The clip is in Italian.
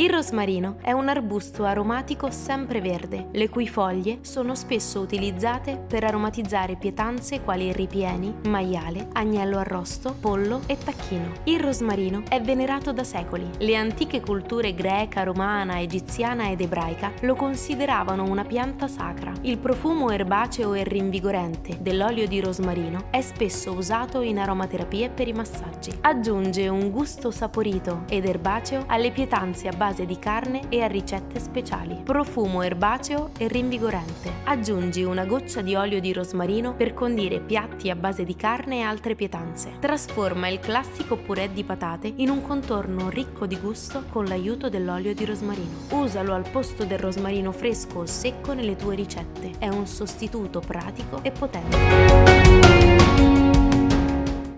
Il rosmarino è un arbusto aromatico sempreverde, le cui foglie sono spesso utilizzate per aromatizzare pietanze quali ripieni, maiale, agnello arrosto, pollo e tacchino. Il rosmarino è venerato da secoli. Le antiche culture greca, romana, egiziana ed ebraica lo consideravano una pianta sacra. Il profumo erbaceo e rinvigorente dell'olio di rosmarino è spesso usato in aromaterapie per i massaggi. Aggiunge un gusto saporito ed erbaceo alle pietanze a base di carne e a ricette speciali. Profumo erbaceo e rinvigorente. Aggiungi una goccia di olio di rosmarino per condire piatti a base di carne e altre pietanze. Trasforma il classico purè di patate in un contorno ricco di gusto con l'aiuto dell'olio di rosmarino. Usalo al posto del rosmarino fresco o secco nelle tue ricette. È un sostituto pratico e potente.